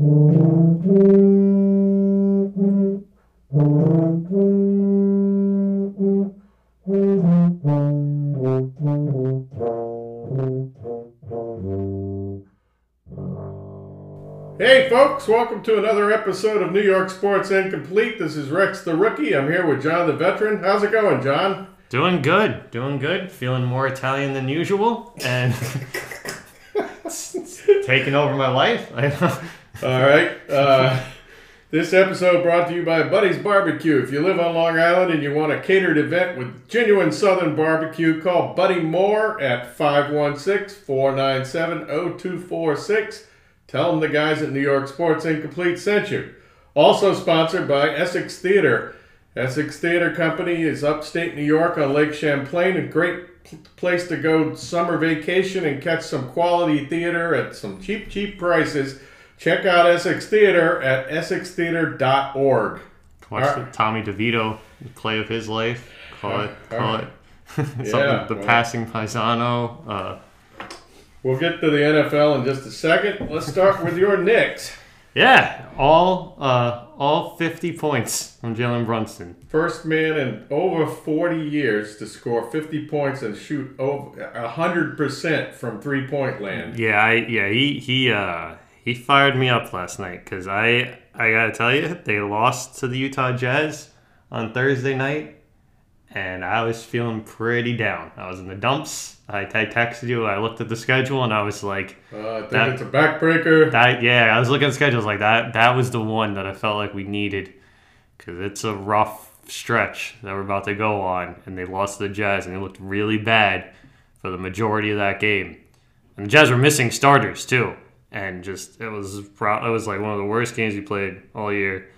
Hey, folks, welcome to another episode of New York Sports Incomplete. This is Rex the Rookie. I'm here with Jon the Veteran. How's it going, Jon? Doing good, doing good. Feeling more Italian than usual, and taking over my life. All right. Uh, this episode brought to you by Buddy's Barbecue. If you live on Long Island and you want a catered event with genuine Southern barbecue, call Buddy Moore at 516 497 0246. Tell them the guys at New York Sports Incomplete sent you. Also sponsored by Essex Theater. Essex Theater Company is upstate New York on Lake Champlain, a great place to go summer vacation and catch some quality theater at some cheap, cheap prices. Check out Essex Theater at essextheater.org. Watch right. Tommy DeVito play of his life. Call it, call right. it. Something, Yeah, the well. passing paisano. Uh, We'll get to the NFL in just a second. Let's start with your Knicks. yeah, all uh, all 50 points from Jalen Brunson. First man in over 40 years to score 50 points and shoot over 100% from three point land. Yeah, I yeah he he uh he fired me up last night because I I gotta tell you they lost to the Utah Jazz on Thursday night, and I was feeling pretty down. I was in the dumps. I, I texted you. I looked at the schedule and I was like, Uh, I think That- it's a backbreaker. that yeah. I was looking at the schedule. I was like that that was the one that I felt like we needed because it's a rough stretch that we're about to go on, and they lost to the Jazz and it looked really bad for the majority of that game. And the Jazz were missing starters too, and just it was pro- it was like one of the worst games we played all year.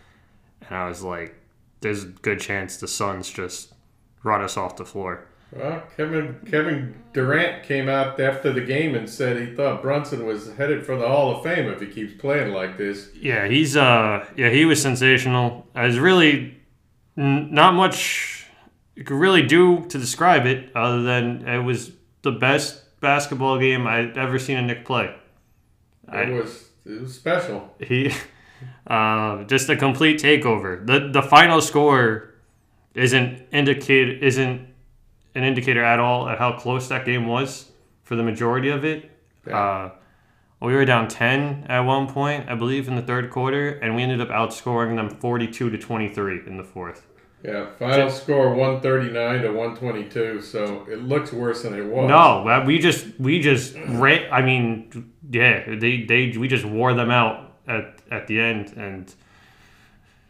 And I was like, "There's a good chance the Suns just run us off the floor." Well, Kevin Kevin Durant came out after the game and said he thought Brunson was headed for the Hall of Fame if he keeps playing like this. Yeah, he's uh yeah he was sensational. I was really n- not much you could really do to describe it other than it was the best basketball game I'd ever seen a Knick play. It was it was special. he uh, just a complete takeover. The the final score isn't indicate isn't an indicator at all at how close that game was for the majority of it. Yeah. Uh, we were down 10 at one point, I believe, in the third quarter, and we ended up outscoring them 42 to 23 in the fourth. Yeah, final score 139 to 122, so it looks worse than it was. No, uh, we just we just I mean, yeah, they they we just wore them out at at the end, and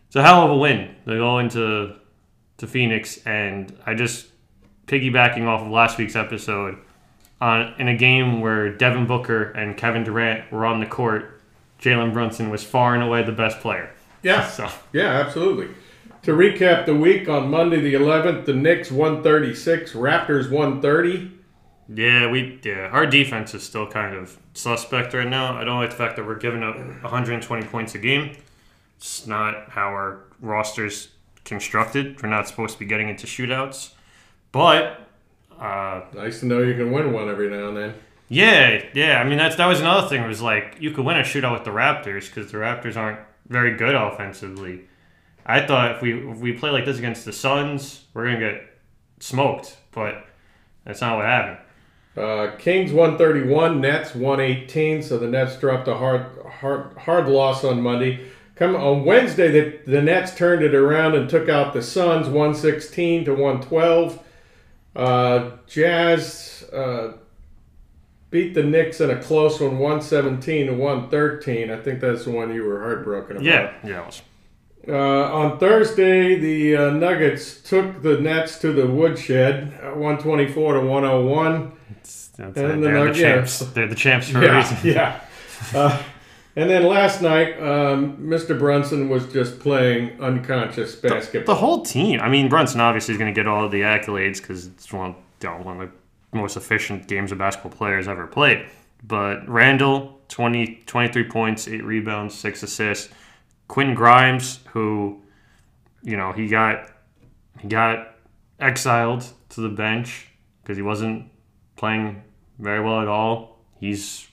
it's a hell of a win. They go into to Phoenix, and I just piggybacking off of last week's episode on in a game where Devin Booker and Kevin Durant were on the court. Jalen Brunson was far and away the best player. Yeah, So yeah, absolutely. To recap the week on Monday the 11th, the Knicks 136, Raptors 130. Yeah, we yeah, our defense is still kind of suspect right now. I don't like the fact that we're giving up 120 points a game. It's not how our roster's constructed. We're not supposed to be getting into shootouts. But uh, Nice to know you can win one every now and then. yeah, yeah. I mean that's that was another thing. Was like you could win a shootout with the Raptors because the Raptors aren't very good offensively. I thought if we if we play like this against the Suns, we're gonna get smoked. But that's not what happened. Uh, Kings 131, Nets 118. So the Nets dropped a hard, hard, hard loss on Monday. Come on Wednesday, the, the Nets turned it around and took out the Suns 116 to 112. Uh, Jazz uh, beat the Knicks in a close one, 117 to 113. I think that's the one you were heartbroken about. Yeah, yeah. Uh, on Thursday, the uh, Nuggets took the Nets to the woodshed, uh, 124 to 101. It's, that's And the they're the champs. yeah. They're the champs for a reason. yeah. Uh, and then last night, um, Mr. Brunson was just playing unconscious basketball. The whole team. I mean, Brunson obviously is going to get all of the accolades because it's one, one of the most efficient games of basketball players ever played. But Randle, 20, 23 points, eight rebounds, six assists. Quentin Grimes, who, you know, he got he got exiled to the bench because he wasn't playing very well at all. He's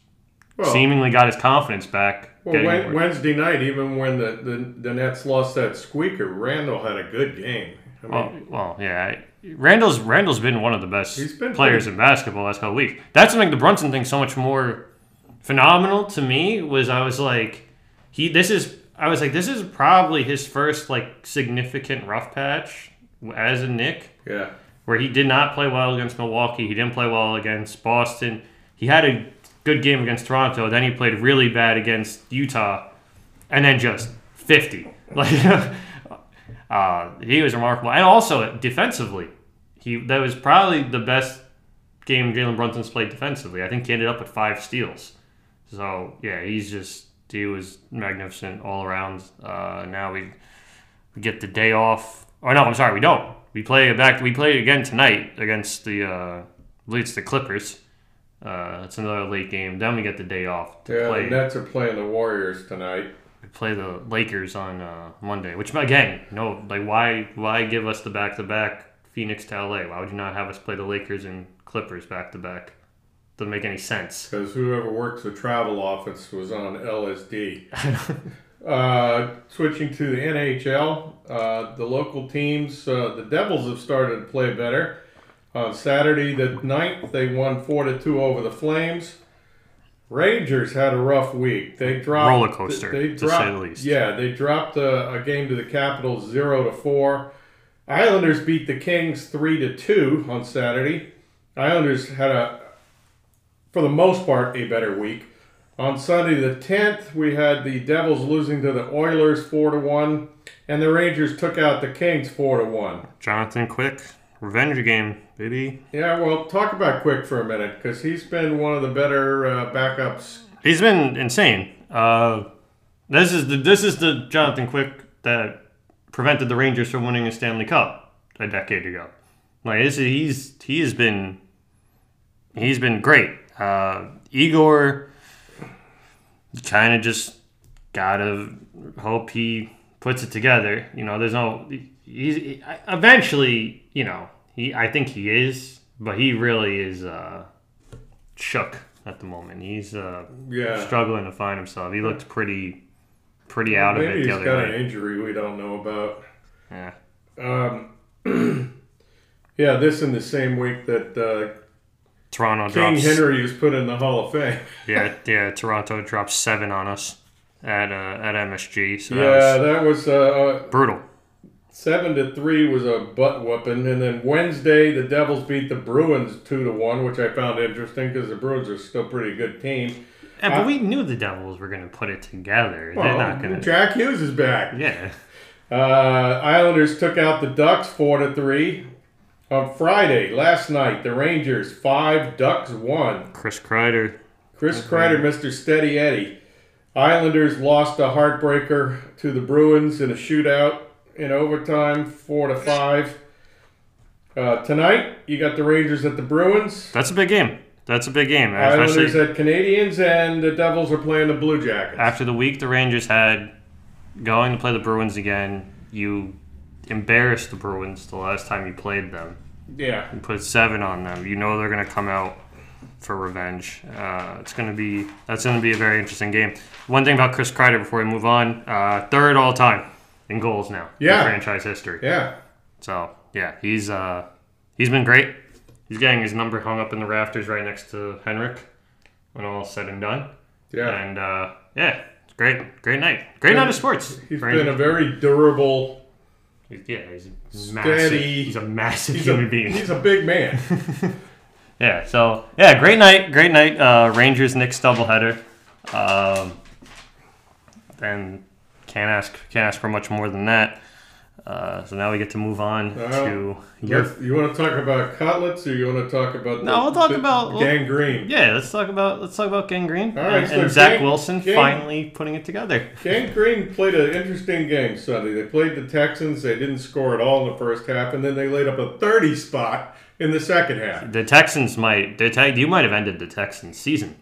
Well, seemingly got his confidence back. Well, worse. Wednesday night, even when the, the, the Nets lost that squeaker, Randle had a good game. I mean, Well, well, yeah. Randle's Randle's been one of the best players in basketball last couple weeks. That's what make the Brunson thing so much more phenomenal to me. Was I was like, he this is I was like this is probably his first like significant rough patch as a Knick, yeah. where he did not play well against Milwaukee. He didn't play well against Boston. He had a good game against Toronto. Then he played really bad against Utah, and then just fifty. Like uh, he was remarkable, and also defensively, he that was probably the best game Jalen Brunson's played defensively. I think he ended up with five steals. So yeah, he's just he was magnificent all around. Uh, now we, we get the day off. Or no, I'm sorry, we don't. We play back. We play again tonight against the uh, I believe it's the Clippers. Uh, it's another late game. Then we get the day off to Yeah, play. the Nets are playing the Warriors tonight. We play the Lakers on uh, Monday. Which again, no, like why why give us the back to back Phoenix to LA? Why would you not have us play the Lakers and Clippers back to back? Doesn't make any sense. Because whoever works the travel office was on LSD. uh, switching to the NHL, uh, the local teams, uh, the Devils have started to play better. On Saturday the 9th, they won 4 to 2 over the Flames. Rangers had a rough week. They dropped Roller coaster, They to dropped, say the least. Yeah, they dropped a, a game to the Capitals 0 to 4. Islanders beat the Kings 3 to 2 on Saturday. Islanders had a for the most part, a better week. On Sunday the 10th, we had the Devils losing to the Oilers 4 to 1, and the Rangers took out the Kings 4 to 1. Jonathan Quick, revenge game, baby. Yeah, well, talk about Quick for a minute, because he's been one of the better uh, backups. He's been insane. Uh, this is the this is the Jonathan Quick that prevented the Rangers from winning a Stanley Cup a decade ago. Like this, is- he's he has been he's been great. Uh, Igor kind of just gotta hope he puts it together. You know, there's no he's eventually. You know, he I think he is, but he really is uh, shook at the moment. He's uh, Yeah. struggling to find himself. He looked pretty pretty out of Maybe it he's the other got an injury we don't know about. Yeah. Um, yeah, this in the same week that uh, Toronto King drops. Henrik was put in the Hall of Fame. Yeah, yeah. Toronto dropped seven on us at uh, at MSG. So yeah, that that was uh, uh, brutal. Seven to three was a butt whooping, and then Wednesday the Devils beat the Bruins two to one, which I found interesting because the Bruins are still a pretty good team. Yeah, but Uh, we knew the Devils were going to put it together. They're Well, not going to. Jack Hughes is back. Yeah. Uh, Islanders took out the Ducks four to three. On Friday, last night, the Rangers five, Ducks one. Chris Kreider. Chris Kreider, Mr. Steady Eddie. Islanders lost a heartbreaker to the Bruins in a shootout in overtime, four to five. Uh, tonight, you got the Rangers at the Bruins. That's a big game. That's a big game, Islanders especially at Canadiens, and the Devils are playing the Blue Jackets. after the week the Rangers had going to play the Bruins again. You embarrassed the Bruins the last time you played them. Yeah, You put seven on them. You know they're going to come out for revenge. Uh, it's going to be that's going to be a very interesting game. One thing about Chris Kreider before we move on, uh, third all time in goals now Yeah. in franchise history. yeah. So yeah, he's uh, he's been great. He's getting his number hung up in the rafters right next to Henrik when all said and done. Yeah. And uh, yeah, it's great, great night, great night of sports. He's been a very durable. Yeah, he's a massive. steady- He's a massive He's human a, being. he's a big man. Yeah, so yeah, great night, great night. Uh, Rangers Knicks doubleheader. Um, and can't ask can't ask for much more than that. Uh, so now we get to move on Well, to your you want to talk about cutlets, or you want to talk about? No, the- we'll talk about- we'll- Gang Green. yeah. Let's talk about let's talk about Gang Green All right, and, so and Zach Gang- Wilson Gang- finally putting it together. Gang Green played an interesting game Sunday. They played the Texans. They didn't score at all in the first half, and then they laid up a 30 spot in the second half. The Texans might the te- you might have ended the Texans season.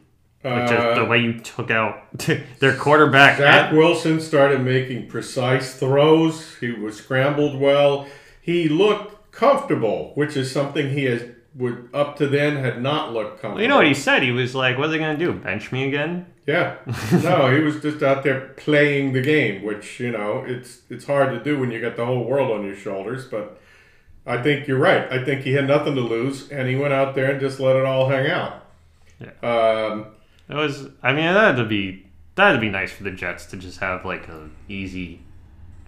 Like just the Uh, way you took out their quarterback. Zach Wilson started making precise throws. He was scrambled well. He looked comfortable, which is something he has would up to then had not looked comfortable. Well, you know what he said? He was like, "What are they gonna do? Bench me again?" Yeah. no, he was just out there playing the game, which you know it's it's hard to do when you got the whole world on your shoulders. But I think you're right. I think he had nothing to lose, and he went out there and just let it all hang out. Yeah. Um, It was. I mean, that'd be that'd be nice for the Jets to just have like a easy,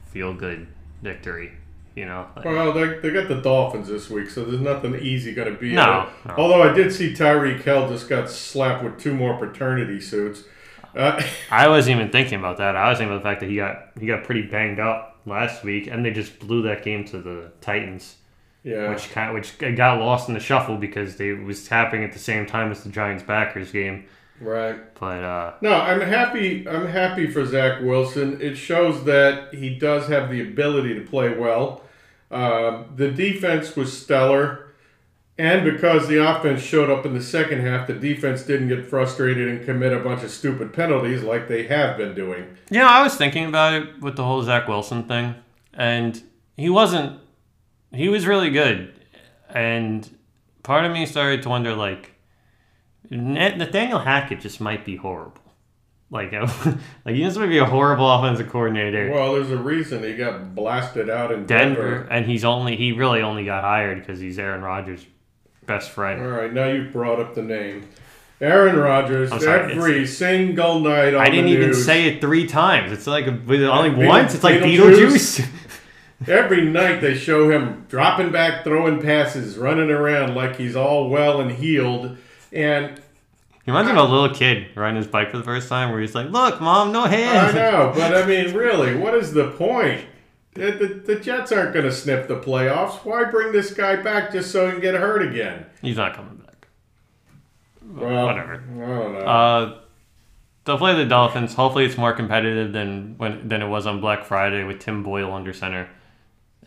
feel good victory. You know. Like, well, they, they got the Dolphins this week, so there's nothing easy going to be. No, no. Although I did see Tyreek Hill just got slapped with two more paternity suits. Uh, I wasn't even thinking about that. I was thinking about the fact that he got he got pretty banged up last week, and they just blew that game to the Titans, yeah. which kind which got lost in the shuffle because they it was happening at the same time as the Giants Packers game. Right. But uh, No, I'm happy. I'm happy for Zach Wilson. It shows that he does have the ability to play well. Um, the defense was stellar, and because the offense showed up in the second half, the defense didn't get frustrated and commit a bunch of stupid penalties like they have been doing. you know, I was thinking about it with the whole Zach Wilson thing, and he wasn't. He was really good, and part of me started to wonder like, Nat- Nathaniel Hackett just might be horrible. Like, like he just might be a horrible offensive coordinator. Well, there's a reason he got blasted out in Denver, Denver. and he's only he really only got hired because he's Aaron Rodgers' best friend. All right, now you've brought up the name. Aaron Rodgers, sorry, every single night on I didn't even news, say it three times. It's like with only Beetle- once. It's like Beetlejuice. Beetlejuice. Every night they show him dropping back, throwing passes, running around like he's all well and healed. And He reminds me of a little kid riding his bike for the first time, where he's like, "Look, mom, no hands. I know, but I mean, really, what is the point? The, the, the Jets aren't going to sniff the playoffs. Why bring this guy back just so he can get hurt again? He's not coming back. Well, Whatever. I don't know. Uh, they'll play the Dolphins. Hopefully, it's more competitive than when than it was on Black Friday with Tim Boyle under center.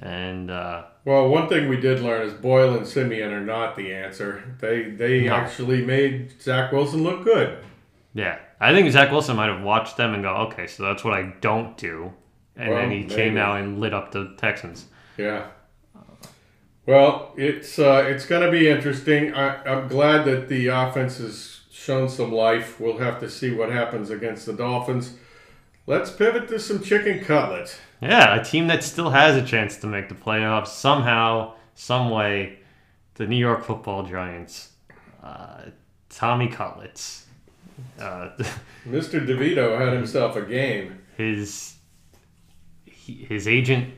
And uh, well, one thing we did learn is Boyle and Siemian are not the answer. They they No. actually made Zach Wilson look good. yeah, I think Zach Wilson might have watched them and go, "Okay, so that's what I don't do." And Well, then he came out and lit up the Texans. Yeah. Well, it's uh, it's going to be interesting. I, I'm glad that the offense has shown some life. We'll have to see what happens against the Dolphins. Let's pivot to some chicken cutlets. Yeah, a team that still has a chance to make the playoffs somehow, some way. The New York Football Giants, uh, Tommy Cutlets, uh, Mr. DeVito had himself a game. his he, his agent,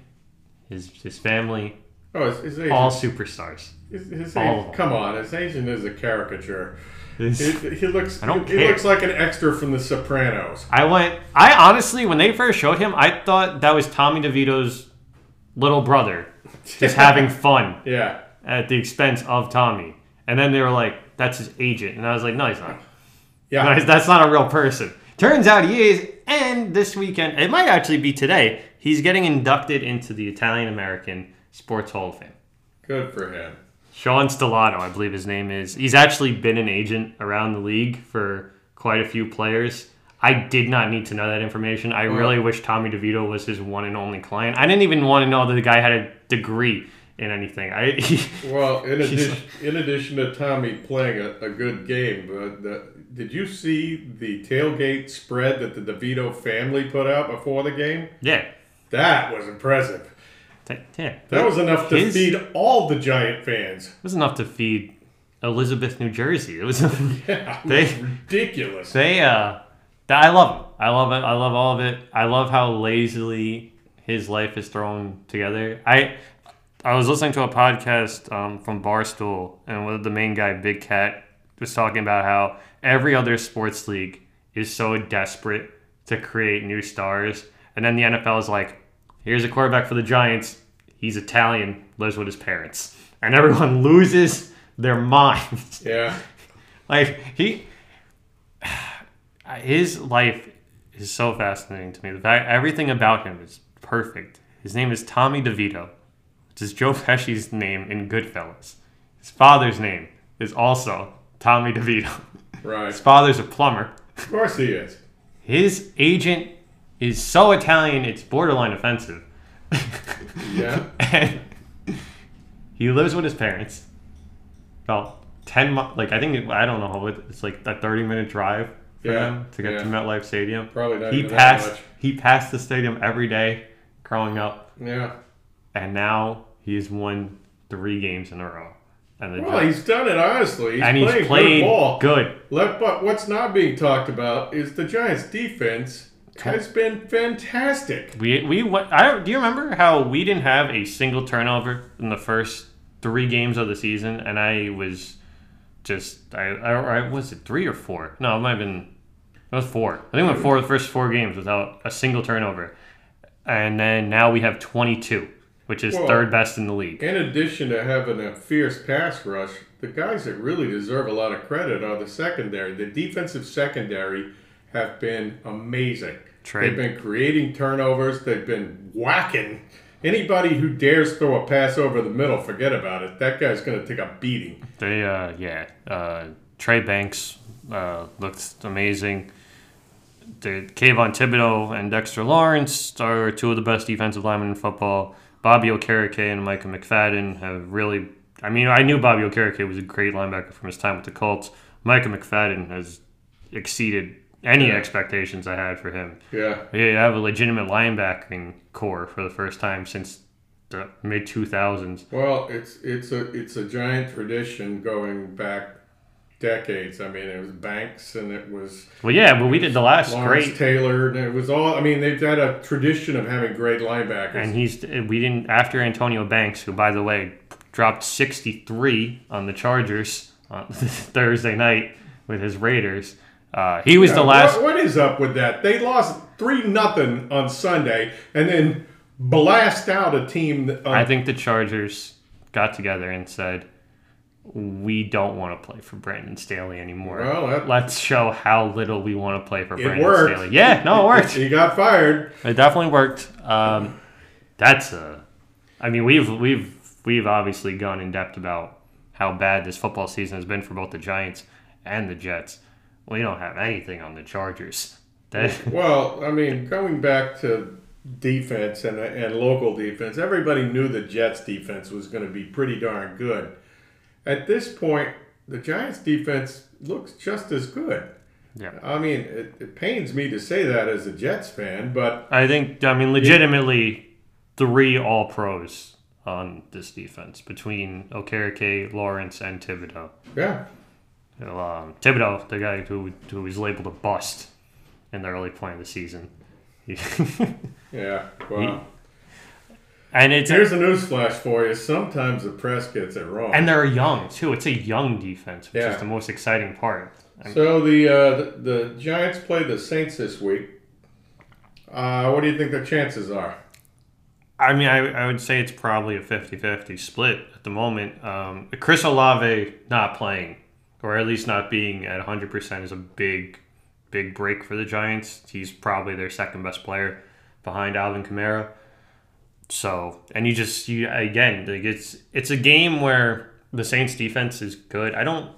his his family, Oh, his, his agent. all superstars. his, his all agent- come on, his agent is a caricature. His- He, he looks. I don't he, care. looks like an extra from The Sopranos. I went. I honestly, when they first showed him, I thought that was Tommy DeVito's little brother, just having fun Yeah. at the expense of Tommy. And then they were like, "That's his agent," and I was like, "No, he's not. Yeah. No, that's not a real person." Turns out he is. And this weekend, it might actually be today. He's getting inducted into the Italian American Sports Hall of Fame. Good for him. Sean Stellato, I believe his name is. He's actually been an agent around the league for quite a few players. I did not need to know that information. I Well- really wish Tommy DeVito was his one and only client. I didn't even want to know that the guy had a degree in anything. I Well, in addition, in addition to Tommy playing a, a good game, but the, did you see the tailgate spread that the DeVito family put out before the game? yeah, That was impressive. That was enough to His- feed all the Giant fans. It was enough to feed Elizabeth, New Jersey. It was Yeah, it They- was ridiculous. They, uh, th- I love him. I love it. I love all of it. I love how lazily his life is thrown together. I, I was listening to a podcast um, from Barstool, and one of the main guy, Big Cat, was talking about how every other sports league is so desperate to create new stars, and then the NFL is like, here's a quarterback for the Giants. He's Italian, lives with his parents, and everyone loses their minds. yeah, Like he, his life is so fascinating to me. The fact everything about him is perfect. His name is Tommy DeVito, which is Joe Pesci's name in Goodfellas. His father's name is also Tommy DeVito. right. His father's a plumber. Of course he is. His agent is so Italian it's borderline offensive. Yeah. and he lives with his parents. about ten mi- like I think I don't know how it's like a thirty minute drive for Yeah, them to get yeah. to MetLife Stadium. Probably not He passed he passed the stadium every day growing up, Yeah. and now he's won three games in a row. And Well, he's done it honestly. He's and playing he's played good ball. good. Let, but what's not being talked about is the Giants' defense has been fantastic. We we went, I don't, do you remember how we didn't have a single turnover in the first three games of the season, and I was just I I, I was it three or four? No, it might have been it was four. I think we went four the first four games without a single turnover, and then now we have twenty two, which is Well, third best in the league. In addition to having a fierce pass rush, the guys that really deserve a lot of credit are the secondary. The defensive secondary have been amazing. They've been creating turnovers. They've been whacking anybody who dares throw a pass over the middle. Forget about it. That guy's going to take a beating. They, uh, yeah, uh, Trey Banks uh, looked amazing. The Kayvon Thibodeaux and Dexter Lawrence are two of the best defensive linemen in football. Bobby Okereke and Micah McFadden have really. I mean, I knew Bobby Okereke was a great linebacker from his time with the Colts. Micah McFadden has exceeded any Yeah. expectations I had for him. Yeah. Yeah, you have a legitimate linebacking core for the first time since the mid 2000s. Well, it's it's a it's a giant tradition going back decades. I mean, it was Banks and it was Well, yeah, but we did the last Lawrence great Taylor, and it was all. I mean, they've had a tradition of having great linebackers. And he's we didn't after Antonio Banks, who by the way dropped 63 on the Chargers on Thursday night with his Raiders. Uh, he was Yeah, the last. what- what is up with that? They lost three nothing on Sunday, and then blast out a team. That, uh, I think the Chargers got together and said, "We don't want to play for Brandon Staley anymore. Well, that- Let's show how little we want to play for It Brandon worked. Staley." Yeah, no, it worked. he got fired. It definitely worked. Um, that's a. I mean, we've we've we've obviously gone in depth about how bad this football season has been for both the Giants and the Jets. We don't have anything on the Chargers. That, Well, I mean, going back to defense and and local defense, everybody knew the Jets' defense was going to be pretty darn good. At this point, the Giants' defense looks just as good. yeah, I mean, it, it pains me to say that as a Jets fan, but I think. I mean, legitimately, three All Pros on this defense between Okereke, Lawrence, and Thibodeaux. yeah, Um, Thibodeaux, the guy who who was labeled a bust in the early point of the season. yeah. Well, and it's here's a news flash for you. Sometimes the press gets it wrong. And they're young too. It's a young defense, which Yeah. is the most exciting part. So the, uh, the the Giants play the Saints this week. Uh, what do you think the chances are? I mean, I, I would say it's probably a 50-50 split at the moment. Um, Chris Olave not playing, or at least not being at 100% is a big, big break for the Giants. He's probably their second best player behind Alvin Kamara. So, and you just, you again, like it's it's a game where the Saints defense is good. I don't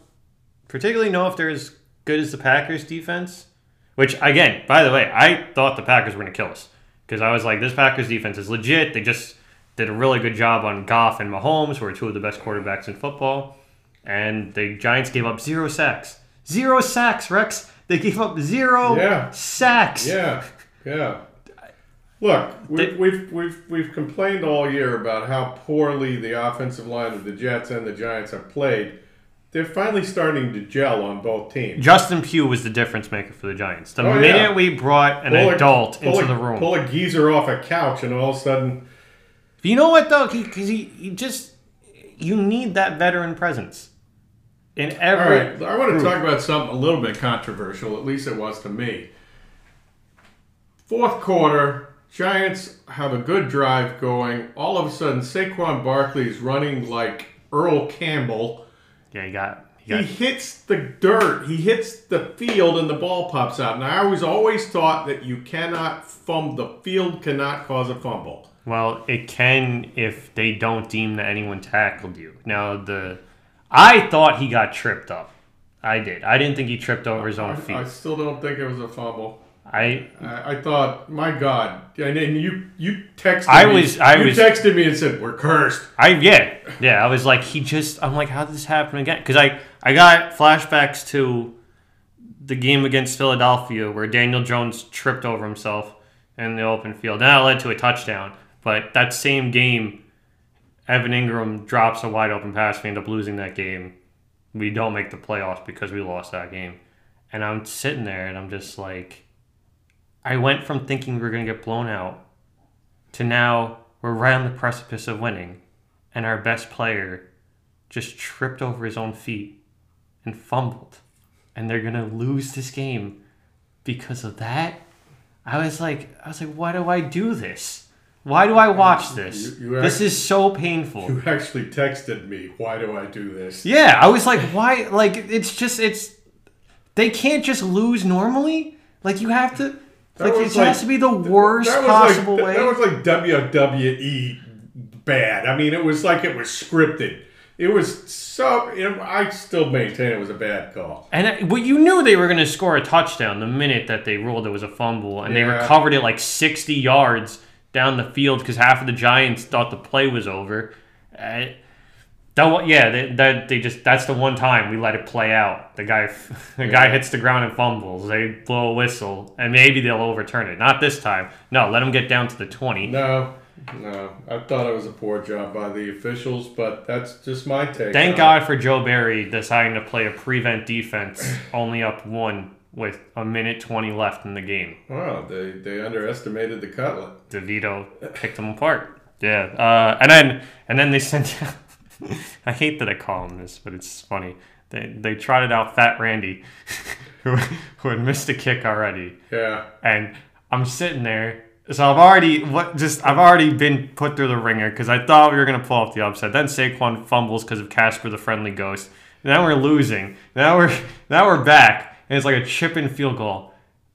particularly know if they're as good as the Packers defense. Which again, by the way, I thought the Packers were going to kill us because I was like, this Packers defense is legit. They just did a really good job on Goff and Mahomes, who are two of the best quarterbacks in football. And the Giants gave up zero sacks. Zero sacks, Rex. They gave up zero Yeah. sacks. Yeah, yeah. Look, we've, we've we've we've complained all year about how poorly the offensive line of the Jets and the Giants have played. They're finally starting to gel on both teams. Justin Pugh was the difference maker for the Giants. The Oh, yeah. minute we brought an Pull adult pull into a- the room, Pull a geezer off a couch, and all of a sudden, You know what though? Because he, he just you need that veteran presence in all every. right. I want to hmm. talk about something a little bit controversial. At least it was to me. Fourth quarter, Giants have a good drive going. All of a sudden, Saquon Barkley is running like Earl Campbell. Yeah, he got. He got hits the dirt. He hits the field, and the ball pops out. And I always, always thought that you cannot fumble. The field cannot cause a fumble. well, it can if they don't deem that anyone tackled you. Now the, I thought he got tripped up. I did. I didn't think he tripped over his own I, I still don't think it was a fumble. I I, I thought, my God, and then you you texted I me. was- I you was- texted me and said we're cursed. I yeah, Yeah, I was like, he just. I'm like, how did this happen again? Because I I got flashbacks to the game against Philadelphia where Daniel Jones tripped over himself in the open field. And that led to a touchdown. But that same game, Evan Engram drops a wide open pass. We end up losing that game. We don't make the playoffs because we lost that game. And I'm sitting there and I'm just like, I went from thinking we were going to get blown out to now we're right on the precipice of winning. And our best player just tripped over his own feet and fumbled. And they're going to lose this game because of that. I was like, I was like, why do I do this? Why do I watch this? You- you this is so painful. You actually texted me. Why do I do this? Yeah, I was like, why? Like, it's just, it's. They can't just lose normally. Like, you have to. That Like, it was like- has to be the worst possible like, way. That was like WWE bad. I mean, it was like it was scripted. It was so. Know, I still maintain it was a bad call. and I, well, you knew they were going to score a touchdown the minute that they ruled it was a fumble, and they recovered it like 60 yards down the field because half of the Giants thought the play was over. Uh, that yeah, they, that they just that's the one time we let it play out. The guy, the guy hits the ground and fumbles. They blow a whistle, and maybe they'll overturn it. Not this time. No, let them get down to the 20. No, no. I thought it was a poor job by the officials, but that's just my take. Thank God for Joe Barry deciding to play a prevent defense, only up one with a minute 20 left in the game. Wow, they they underestimated the cutlet. DeVito picked them apart. Yeah, uh, and then and then they sent. I hate that I call him this, but it's funny. They they trotted out Fat Randy, who, who had missed a kick already, Yeah, and I'm sitting there. So I've already what just I've already been put through the ringer because I thought we were gonna pull off the upset. Then Saquon fumbles because of Casper the Friendly Ghost. Now we're losing. Now we're now we're back, and it's like a chip in field goal,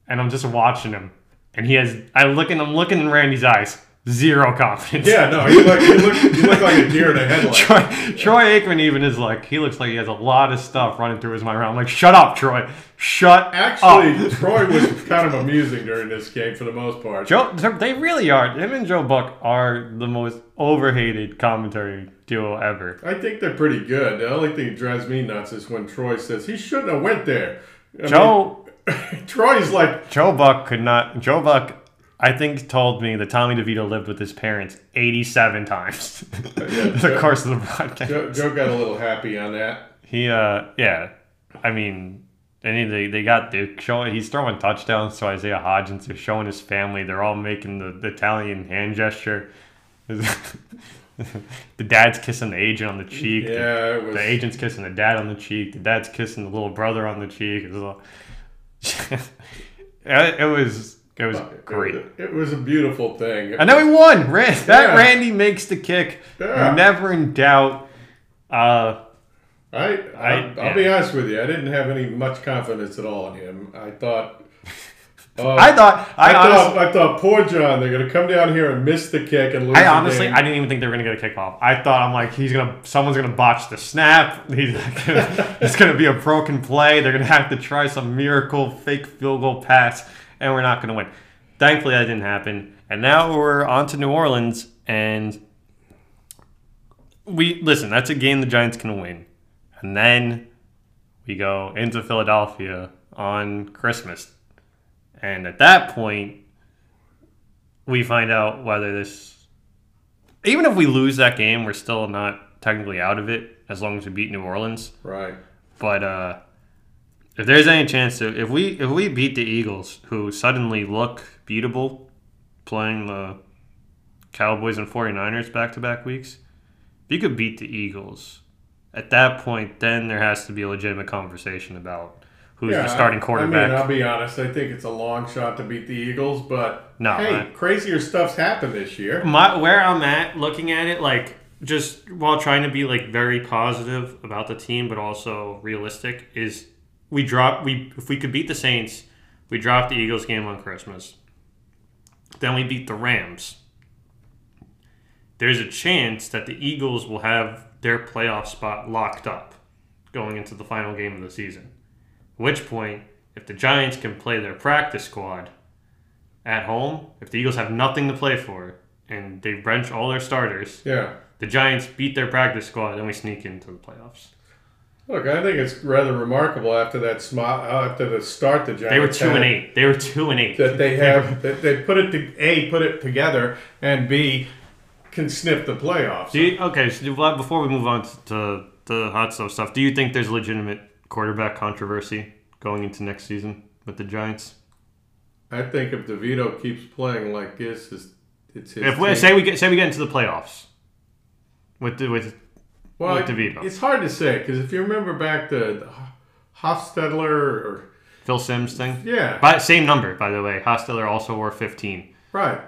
and I'm just watching him, and he has I looking I'm looking in Randy's eyes, zero confidence. yeah. No, you look you look you look like a deer in a headlight. Troy, Troy Aikman even is like he looks like he has a lot of stuff running through his mind. I'm like, shut up, Troy. Shut Actually, up. Troy was kind of amusing during this game for the most part. Joe, they really are. Him and Joe Buck are the most overhated commentary duo ever. I think they're pretty good. The only thing that drives me nuts is when Troy says he shouldn't have went there. I Joe mean, Troy's like, Joe Buck could not. Joe Buck, I think, told me that Tommy DeVito lived with his parents 87 times in the Joe- course of the broadcast. Joe, Joe got a little happy on that. He, uh, yeah, I mean, and they they got the showing. He's throwing touchdowns to Isaiah Hodgins. They're showing his family. They're all making the, the Italian hand gesture. the dad's kissing the agent on the cheek. The- Yeah, it was. The agent's kissing the dad on the cheek. The dad's kissing the little brother on the cheek. It was, all- it it was it was great. It, it was a beautiful thing. And then we won. Ran- that Randy makes the kick. Yeah. Never in doubt. Uh, I, I, I- I'll yeah. be honest with you. I didn't have any much confidence at all in him. I thought. Oh, I thought I, I, honestly, thought, I thought, poor Jon, they're going to come down here and miss the kick and lose. I honestly. I didn't even think they were gonna get a kickoff. I thought I'm like, he's gonna, someone's gonna botch the snap. He's gonna, it's gonna be a broken play. They're gonna have to try some miracle fake field goal pass, and we're not gonna win. Thankfully, that didn't happen. And now we're on to New Orleans, and we listen. That's a game the Giants can win, and then we go into Philadelphia on Christmas, and at that point, we find out whether this even if we lose that game, we're still not technically out of it as long as we beat New Orleans. Right. But uh, if there's any chance to, if we if we beat the Eagles, who suddenly look beatable, playing the Cowboys and 49ers back to back weeks, if you could beat the Eagles, at that point, then there has to be a legitimate conversation about who's the starting quarterback. I mean, I'll be honest. I think it's a long shot to beat the Eagles, but No, hey, I- crazier stuff's happened this year. my where I'm at looking at it like just while trying to be like very positive about the team but also realistic is we drop we if we could beat the Saints, we drop the Eagles game on Christmas. Then we beat the Rams. There's a chance that the Eagles will have their playoff spot locked up going into the final game of the season. At which point, if the Giants can play their practice squad at home, if the Eagles have nothing to play for and they bench all their starters, Yeah. The Giants beat their practice squad, then we sneak into the playoffs. Look, I think it's rather remarkable after that smile, uh, after the start the Giants They were two had, and eight. They were two and eight. that they have that they put it to a put it together and b can sniff the playoffs. You, okay, so before we move on to the hot stuff stuff, do you think there's legitimate quarterback controversy going into next season with the Giants? I think if DeVito keeps playing like this, it's, it's his. If we team. say we get say we get into the playoffs with the, with well, with DeVito. it's hard to say because if you remember back to Hostetler or Phil Simms thing, yeah, by same number by the way, Hostetler also wore 15. right.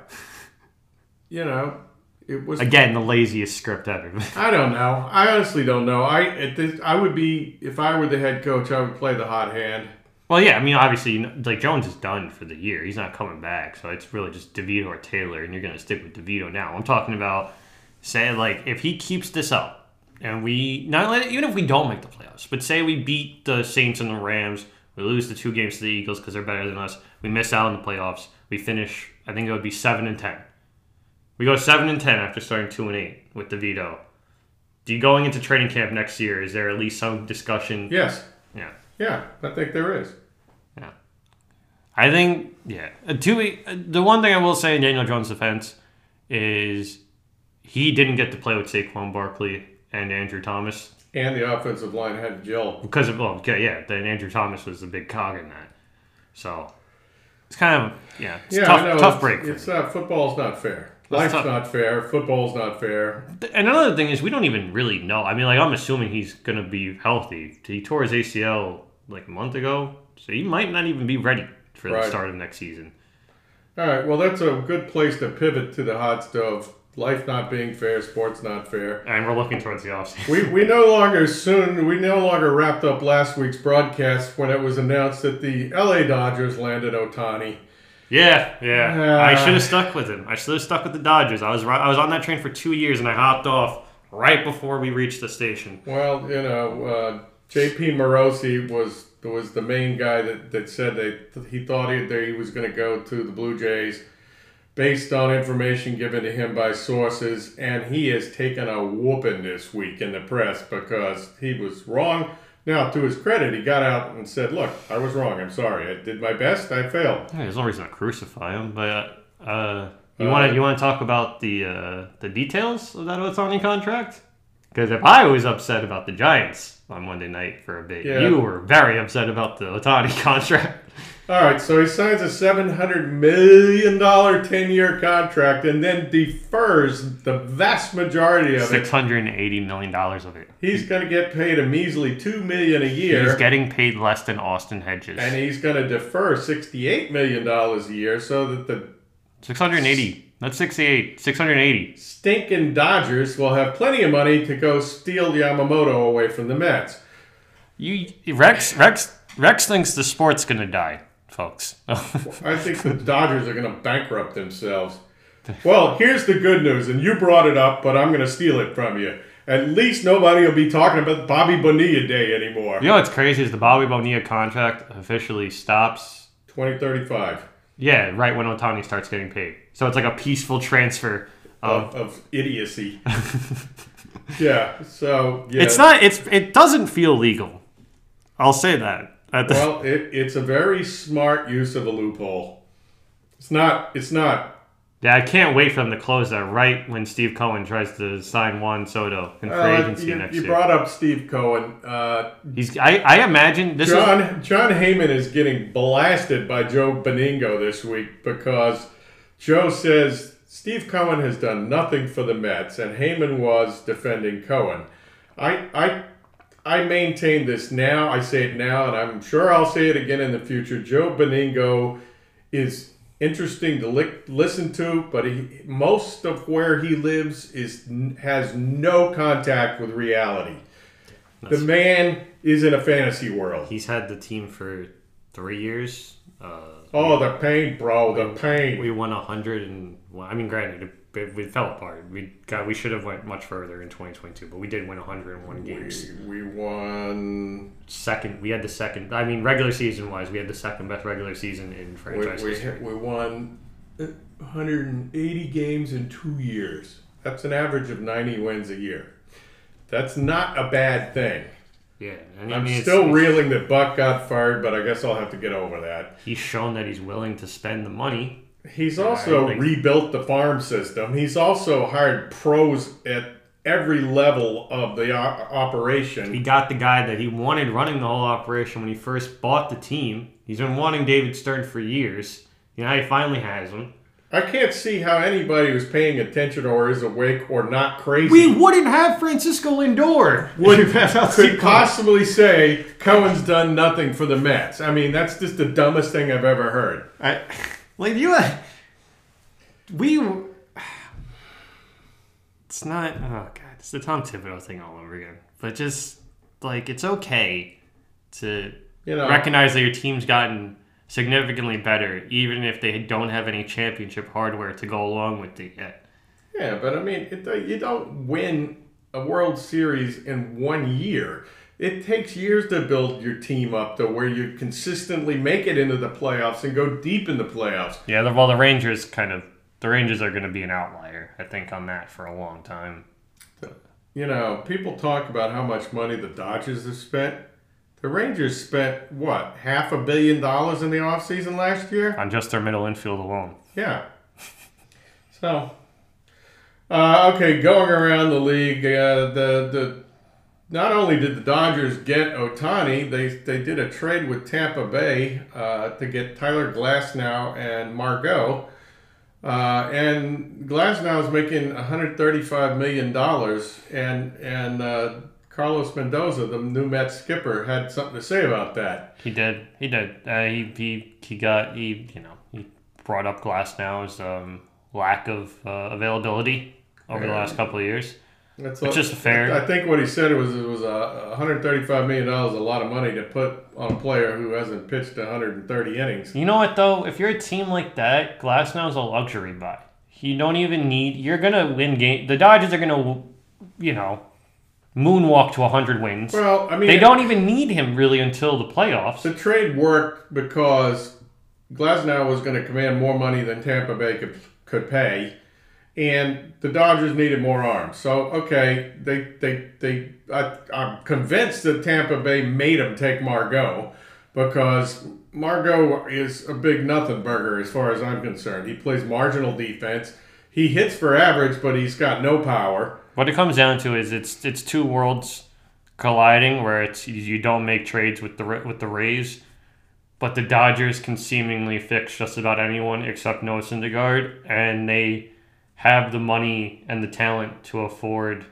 You know, it was Again, the laziest script ever. I don't know. I honestly don't know. I at this, I would be if I were the head coach. I would play the hot hand. well, yeah, I mean, obviously, like Jones is done for the year. He's not coming back, so it's really just DeVito or Taylor, and you're going to stick with DeVito now. I'm talking about say like if he keeps this up, and we not let- even if we don't make the playoffs, but say we beat the Saints and the Rams, we lose the two games to the Eagles because they're better than us. We miss out on the playoffs. We finish. I think it would be seven and ten. We go seven and ten after starting two and eight with DeVito. Do you going into training camp next year? Is there at least some discussion? Yes. Yeah. Yeah. I think there is. Yeah. I think, yeah. Uh, two, uh, the one thing I will say in Daniel Jones' defense is he didn't get to play with Saquon Barkley and Andrew Thomas And the offensive line had to gel. because of, well, okay, yeah, then Andrew Thomas was the big cog in that. So it's kind of, yeah, it's Yeah, tough, tough it's, break. It's not football's not fair. Life's tough. not fair. Football's not fair. And another thing is we don't even really know. I mean, like I'm assuming he's gonna be healthy. He tore his ACL like a month ago, so he might not even be ready for the start of next season. All right. Well, that's a good place to pivot to the hot stove. Life not being fair. Sports not fair. And we're looking towards the offseason. We, we no longer soon we no longer wrapped up last week's broadcast when it was announced that the LA Dodgers landed Ohtani. Yeah, yeah. Uh, I should have stuck with him. I should have stuck with the Dodgers. I was I was on that train for two years, and I hopped off right before we reached the station. Well, you know, uh, J.P. Morosi was was the main guy that, that said that he thought he, that he was going to go to the Blue Jays based on information given to him by sources, and he has taken a whooping this week in the press because he was wrong. Now, to his credit, he got out and said, "Look, I was wrong. I'm sorry. I did my best. I failed." Yeah, there's no reason to crucify him, but uh, you Uh, want to you want to talk about the uh, the details of that Ohtani contract? Because if I was upset about the Giants on Monday night for a bit, Yeah. you were very upset about the Ohtani contract. All right, so he signs a seven hundred million dollar ten year contract and then defers the vast majority of it Six hundred and eighty million dollars of it. He's going to get paid a measly 2 million a year, He's getting paid less than Austin Hedges. and he's going to defer sixty-eight million dollars a year, so that the Six hundred and eighty. That's sixty-eight. Six hundred and eighty. stinking Dodgers will have plenty of money to go steal Yamamoto away from the Mets. You Rex Rex Rex thinks the sport's gonna die, folks. I think the Dodgers are going to bankrupt themselves. Well, here's the good news, and you brought it up, but I'm going to steal it from you. At least nobody will be talking about Bobby Bonilla Day anymore. you know what's crazy is the Bobby Bonilla contract officially stops. 2035 Yeah, right when Ohtani starts getting paid. So it's like a peaceful transfer of. of, of idiocy. yeah, so yeah. It's not. It's it doesn't feel legal. I'll say that. The, Well, it, it's a very smart use of a loophole. It's not. It's not. yeah, I can't wait for them to close that right when Steve Cohen tries to sign Juan Soto in free Uh, agency you, next you year. brought up Steve Cohen. Uh, He's. I, I imagine this is. John Jon Heyman is getting blasted by Joe Benigno this week because Joe says Steve Cohen has done nothing for the Mets, and Heyman was defending Cohen. I I I maintain this now. I say it now, and I'm sure I'll say it again in the future. Joe Benigno is interesting to li- listen to, but he, most of where he lives is has no contact with reality. The man is in a fantasy world. He's had the team for three years. Uh, Oh, the pain, bro, the pain. we won a hundred and well, I mean, granted, it, it, we fell apart. We got we should have went much further in 2022, but we did win 101 games. We, we won. Second, we had the second. I mean, regular season wise, we had the second best regular season in franchise we, history. we won uh, 180 games in two years. That's an average of 90 wins a year. That's not a bad thing. Yeah, and I I'm it's- still it's- reeling that Buck got fired, but I guess I'll have to get over that. He's shown that he's willing to spend the money. He's also think- rebuilt the farm system. He's also hired pros at every level of the o- operation. He got the guy that he wanted running the whole operation when he first bought the team. He's been wanting David Stearns for years. You know, he finally has him. I can't see how anybody who's paying attention or is awake or not crazy We wouldn't have Francisco Lindor. Would have could possibly say Cohen's done nothing for the Mets. I mean, that's just the dumbest thing I've ever heard. I, like you, uh, we. It's not. Oh god, it's the Tom Thibodeau thing all over again. But just like it's okay to You know, recognize that your team's gotten significantly better, even if they don't have any championship hardware to go along with it yet. Yeah, but I mean, it, uh, you don't win a World Series in one year. It takes years to build your team up to where you consistently make it into the playoffs and go deep in the playoffs. Yeah, well, the Rangers kind of the Rangers are going to be an outlier, I think, on that for a long time. You know, people talk about how much money the Dodgers have spent. The Rangers spent, what, half a billion dollars in the offseason last year? On just their middle infield alone. Yeah. So, uh, okay, going around the league, uh, the the not only did the Dodgers get Ohtani, they they did a trade with Tampa Bay uh, to get Tyler Glasnow and Margot. Uh, and Glasnow is making 135 million dollars, and and uh, Carlos Mendoza, the new Mets skipper, had something to say about that. He did. He did. Uh, he, he he got he you know he brought up Glasnow's um, lack of uh, availability over the last couple of years. That's Which is fair. I think what he said was it was a 135 million dollars, a lot of money to put on a player who hasn't pitched 130 innings. You know what though? If you're a team like that, Glasnow's a luxury buy. You don't even need. You're gonna win game. The Dodgers are gonna, you know, moonwalk to 100 wins. Well, I mean, They don't even need him really until the playoffs. The trade worked because Glasnow was going to command more money than Tampa Bay could, could pay, and the Dodgers needed more arms. So okay, they they they. I, I'm convinced that Tampa Bay made him take Margot because Margot is a big nothing burger as far as I'm concerned. He plays marginal defense. He hits for average, but he's got no power. What it comes down to is it's it's two worlds colliding where it's you don't make trades with the with the Rays, but the Dodgers can seemingly fix just about anyone except Noah Syndergaard, and they have the money and the talent to afford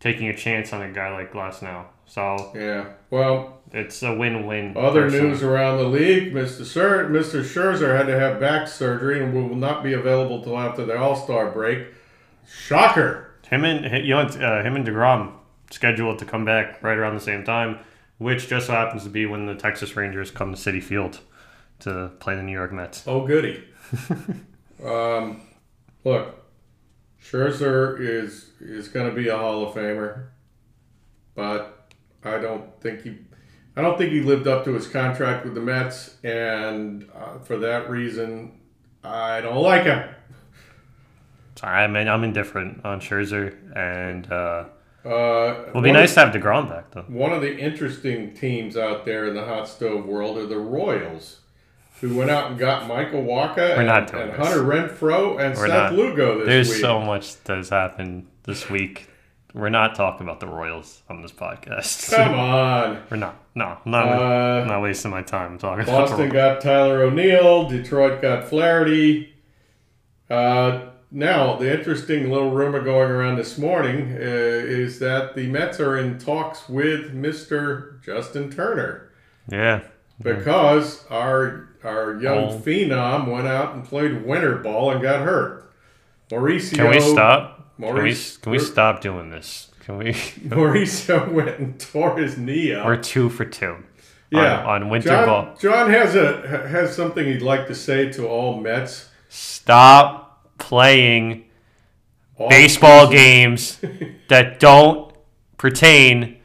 taking a chance on a guy like Glasnow. So Yeah. Well, it's a win-win. Other news around the league: Mr. Sir, Mr. Scherzer had to have back surgery and will not be available till after the All Star break. Shocker! Him and you know uh, him and Degrom scheduled to come back right around the same time, which just so happens to be when the Texas Rangers come to Citi Field to play the New York Mets. Oh goody! um, look, Scherzer is is going to be a Hall of Famer, but I don't think he. I don't think he lived up to his contract with the Mets, and uh, for that reason, I don't like him. I mean, I'm indifferent on Scherzer, and uh, Uh, it'll be nice to have Degrom back though. One of the interesting teams out there in the hot stove world are the Royals, who went out and got Michael Wacha and, and. Hunter Renfroe and We're Seth not. Lugo this week. There's week. so much that has happened this week. We're not talking about the Royals on this podcast. Come on. We're not. No, I'm not. Uh, I'm not wasting my time talking about Boston got Tyler O'Neill. Detroit got Flaherty. Uh, now, the interesting little rumor going around this morning uh, is that the Mets are in talks with Mr. Justin Turner. Yeah. because our our young Oh. phenom went out and played winter ball and got hurt. Mauricio, Can we stop? Can we, can we stop doing this? Can we? Mauricio went and tore his knee up. We're two for two. yeah, on, on winter Jon, ball. Jon has a has something he'd like to say to all Mets. Stop playing All baseball games that don't pertain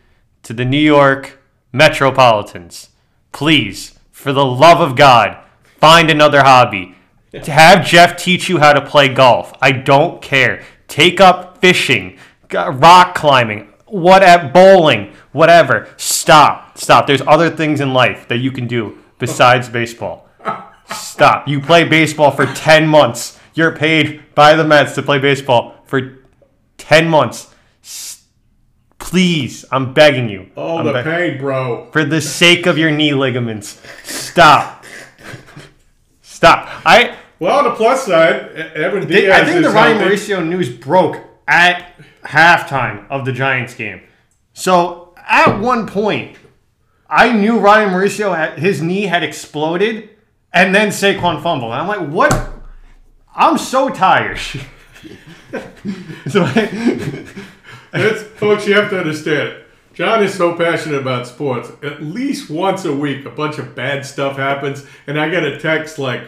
to the New York Metropolitans. Please, for the love of God, find another hobby. To have Jeff teach you how to play golf. I don't care. Take up fishing, rock climbing, what at bowling, whatever. Stop. Stop. There's other things in life that you can do besides baseball. Stop. You play baseball for 10 months. You're paid by the Mets to play baseball for 10 months. Please, I'm begging you. Oh, I'm the pain, bro. for the sake of your knee ligaments. Stop. Stop. I Well, on the plus side, Edwin Diaz I think the Ryan healthy. Mauricio news broke at halftime of the Giants game. So at one point, I knew Ronny Mauricio had, his knee had exploded, and then Saquon fumbled. And I'm like, what? I'm so tired. so I, It's, folks, you have to understand. Jon is so passionate about sports. At least once a week, a bunch of bad stuff happens, and I get a text like,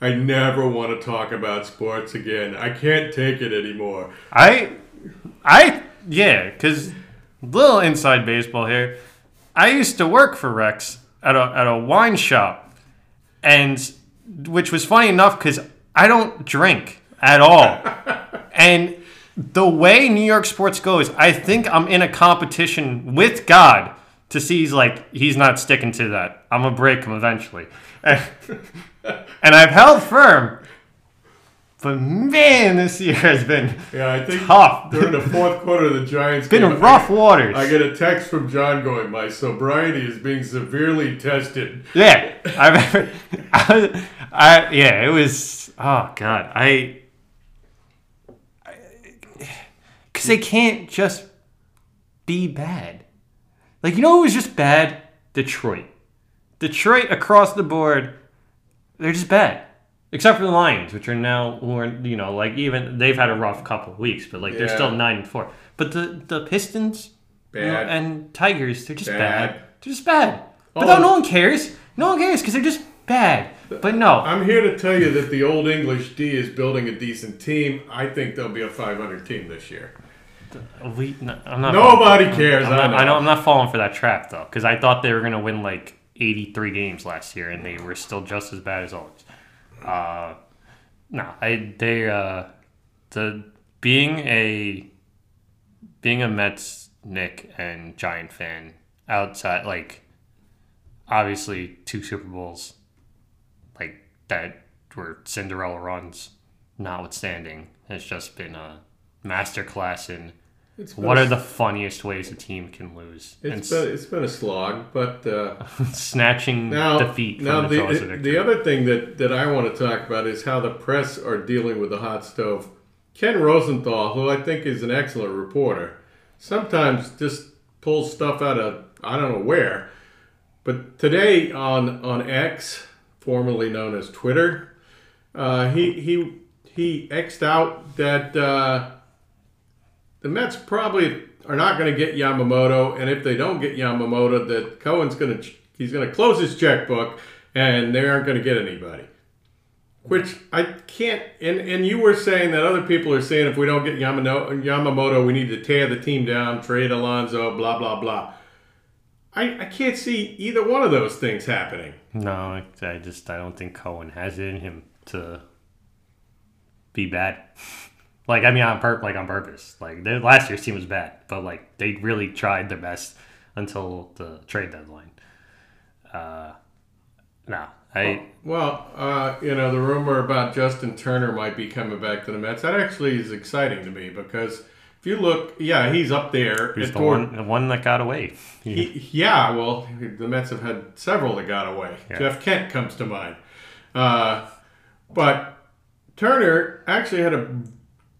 I never want to talk about sports again. I can't take it anymore. I, I, yeah, because little inside baseball here. I used to work for Rex at a at a wine shop, and which was funny enough because I don't drink at all, and the way New York sports goes, I think I'm in a competition with God to see he's like he's not sticking to that. I'm gonna break him eventually, and, and I've held firm. But man, this year has been Yeah, I think Tough. during the fourth quarter of the Giants been game, rough waters. I get a text from Jon going, My sobriety is being severely tested. Yeah, I, I, I, yeah, it was. Oh God, I, because they can't just be bad. Like you know, it was just bad. Detroit, Detroit across the board, they're just bad. Except for the Lions, which are now, who are you know, like even they've had a rough couple of weeks, but like they're Yeah. still nine and four. But the the Pistons, you know, Bad. and Tigers, they're just Bad. bad. They're just bad. But Oh. no, no one cares. No one cares because they're just bad. But no, I'm here to tell you that the Old English D is building a decent team. I think they'll be a 500 team this year. we, no, I'm not. Nobody cares. I'm I not. I know. I'm not falling for that trap though, because I thought they were gonna win like 83 games last year, and they were still just as bad as always. Uh, no, I they uh, the being a being a Mets Knick and Giant fan outside like obviously two Super Bowls like that were Cinderella runs notwithstanding has just been a masterclass in It's what are the funniest ways a team can lose It's been, it's been a slog, but uh, snatching now, defeat from now the, the, jaws of victory. the other thing that, that I want to talk about is how the press are dealing with the hot stove. Ken Rosenthal, who I think is an excellent reporter, sometimes just pulls stuff out of I don't know where. But today on on X, formerly known as Twitter, uh, he he he xed out that uh, the Mets probably are not going to get Yamamoto, and if they don't get Yamamoto, that Cohen's going to he's going to close his checkbook, and they aren't going to get anybody. Which I can't. And and you were saying that other people are saying if we don't get Yamano, Yamamoto, we need to tear the team down, trade Alonso, blah blah blah. I, I can't see either one of those things happening. no, I, I just I don't think Cohen has it in him to be bad. like I mean on pur- like on purpose. Like the, last year's team was bad, but like they really tried their best until the trade deadline. Uh, no, I Well, uh, you know, the rumor about Justin Turner might be coming back to the Mets. That actually is exciting to me because if you look, yeah, he's up there. he's the toward- one the one that got away. He, yeah, well, the Mets have had several that got away. Yeah. Jeff Kent comes to mind. Uh, but Turner actually had a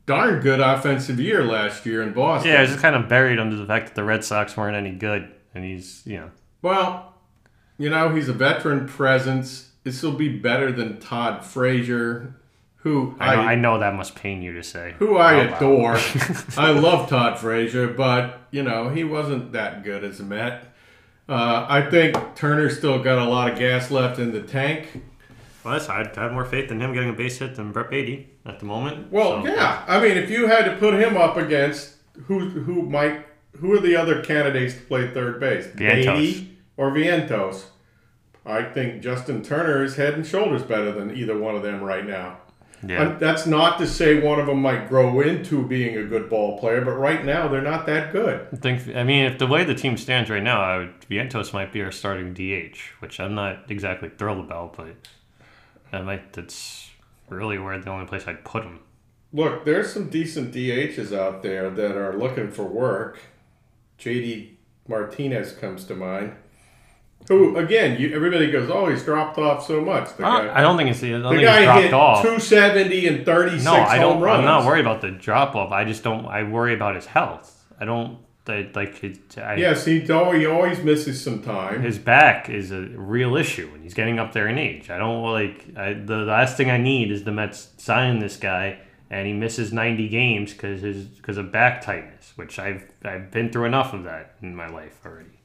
darn good offensive year last year in Boston. Yeah, it's just kind of buried under the fact that the Red Sox weren't any good, and he's you know Well, you know, he's a veteran presence. This will be better than Todd Frazier, who I know, I know that must pain you to say. who I adore. I love Todd Frazier, but you know he wasn't that good as a Met. Uh, I think Turner's still got a lot of gas left in the tank. Well, that's, I'd have more faith in him getting a base hit than Brett Baty at the moment. Well, so- yeah. I mean, if you had to put him up against who who might who are the other candidates to play third base? Vientos. Baty or Vientos? I think Justin Turner is head and shoulders better than either one of them right now. Yeah. And that's not to say one of them might grow into being a good ball player, but right now they're not that good. I think. I mean, if the way the team stands right now, I would, Vientos might be our starting DH, which I'm not exactly thrilled about, but that might. That's really where the only place I'd put him. Look, there's some decent DHs out there that are looking for work. JD Martinez comes to mind. Who again? You, everybody goes, "Oh, he's dropped off so much." The I, guy, I don't think it's. I don't the think it's guy dropped hit off. 270 and 36 No, I don't. home runs. I'm not worried about the drop off. I just don't. I worry about his health. I don't. I, like his. I, Yes, he always, he always misses some time. his back is a real issue, and he's getting up there in age. I don't like. I, the last thing I need is the Mets sign this guy, and he misses 90 games because his because of back tightness, which I've I've been through enough of that in my life already.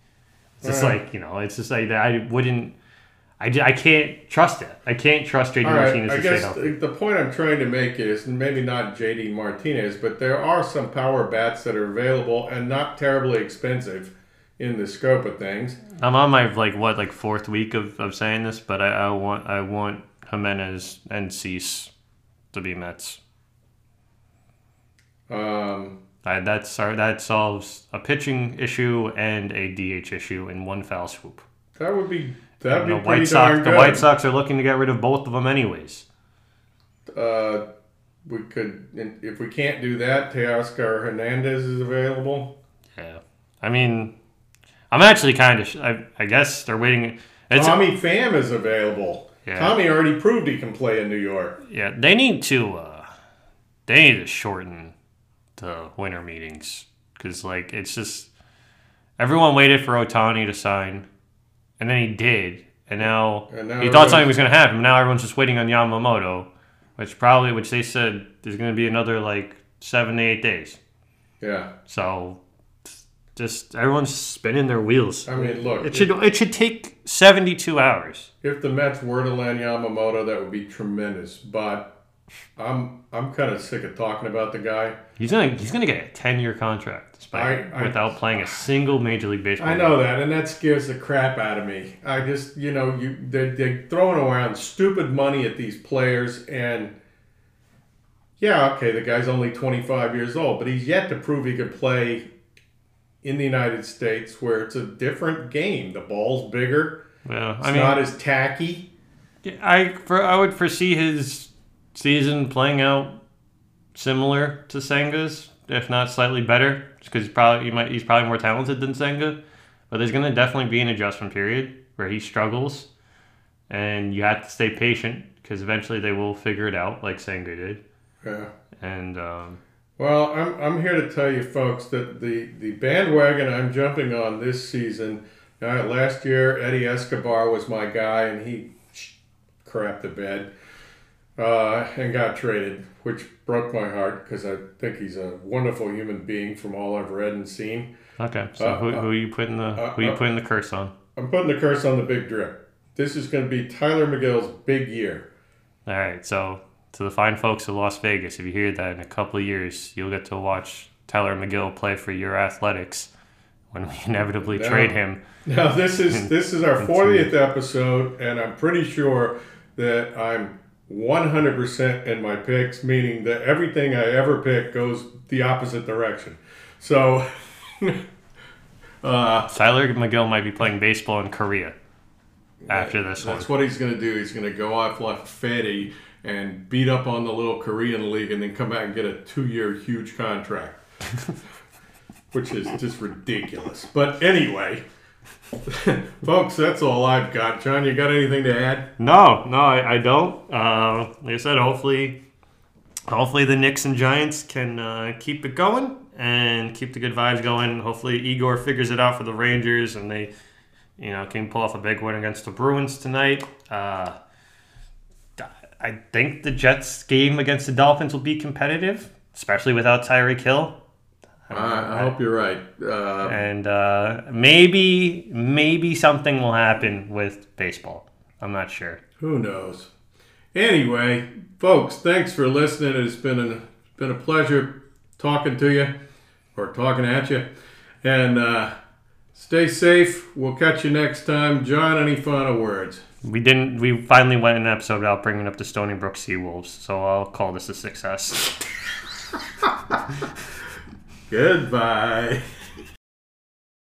It's just Right. like you know, it's just like that. I wouldn't. I, ju- I can't trust it. I can't trust JD All right, Martinez I to stay guess healthy. the, the point I'm trying to make is maybe not JD Martinez, but there are some power bats that are available and not terribly expensive in the scope of things. I'm on my like what like fourth week of, of saying this, but I, I want I want Jimenez and Cease to be Mets. Um, I, that's our, that solves a pitching issue and a DH issue in one foul swoop. that would be that would be the White Sox the. White Sox are looking to get rid of both of them anyways. Uh, we could if we can't do that. Teoscar Hernandez is available. Yeah, I mean, I'm actually kind of I, I guess they're waiting. It's Tommy Pham is available. Yeah. Tommy already proved he can play in New York. Yeah, they need to. Uh, they need to shorten the winter meetings because, like, it's just everyone waited for Ohtani to sign, and then he did, and now, And now he thought something was going to happen. Now everyone's just waiting on Yamamoto, which probably, which they said there's going to be another like seven to eight days. Yeah, So, just everyone's spinning their wheels. I mean, look, It should it should take 72 hours. If the Mets were to land Yamamoto, that would be tremendous. But I'm I'm kind of sick of talking about the guy. He's gonna he's gonna get a ten year contract despite I- I- without playing a single major league baseball. I know that, and that scares the crap out of me. I just, you know, you they they're throwing around stupid money at these players, and yeah, okay, the guy's only 25 years old, but he's yet to prove he could play in the United States, where it's a different game. The ball's bigger. Yeah, It's I mean, not as tacky. I for I would foresee his season playing out similar to Senga's, if not slightly better, because he's probably he might he's probably more talented than Senga. But there's gonna definitely be an adjustment period where he struggles, and you have to stay patient because eventually they will figure it out, like Senga did. Yeah. And um, Well, I'm, I'm here to tell you folks that the, the bandwagon I'm jumping on this season, uh, last year Eddie Escobar was my guy and he crapped the bed uh, and got traded, which broke my heart because I think he's a wonderful human being from all I've read and seen. okay, so Uh, who, uh, who are you putting the uh, who are you uh, putting the curse on? I'm putting the curse on the big drip. This is going to be Tylor Megill's big year. All right, so to the fine folks of Las Vegas, if you hear that in a couple of years, you'll get to watch Tylor Megill play for your Athletics when we inevitably No. trade him. Now this is this is our 40th episode, and I'm pretty sure that I'm 100% in my picks, meaning that everything I ever pick goes the opposite direction. So, uh, Tylor Megill might be playing baseball in Korea after this one. that's what he's going to do. He's going to go off like Fedde and beat up on the little Korean league, and then come back and get a two-year huge contract, which is just ridiculous. But anyway. Folks, that's all I've got. Jon, you got anything to add? No, no, I, I don't. Uh, like I said, hopefully, hopefully the Knicks and Giants can uh, keep it going and keep the good vibes going. Hopefully, Igor figures it out for the Rangers and they, you know, can pull off a big win against the Bruins tonight. Uh, I think the Jets game against the Dolphins will be competitive, especially without Tyreek Hill. I, I hope you're right. Uh, And uh, maybe, maybe something will happen with baseball. I'm not sure. who knows? Anyway, folks, thanks for listening. It's been a been a pleasure talking to you or talking at you. And uh, Stay safe. We'll catch you next time. Jon, any final words? We didn't. We finally went an episode without bringing up the Stony Brook Seawolves, so I'll call this a success. Goodbye.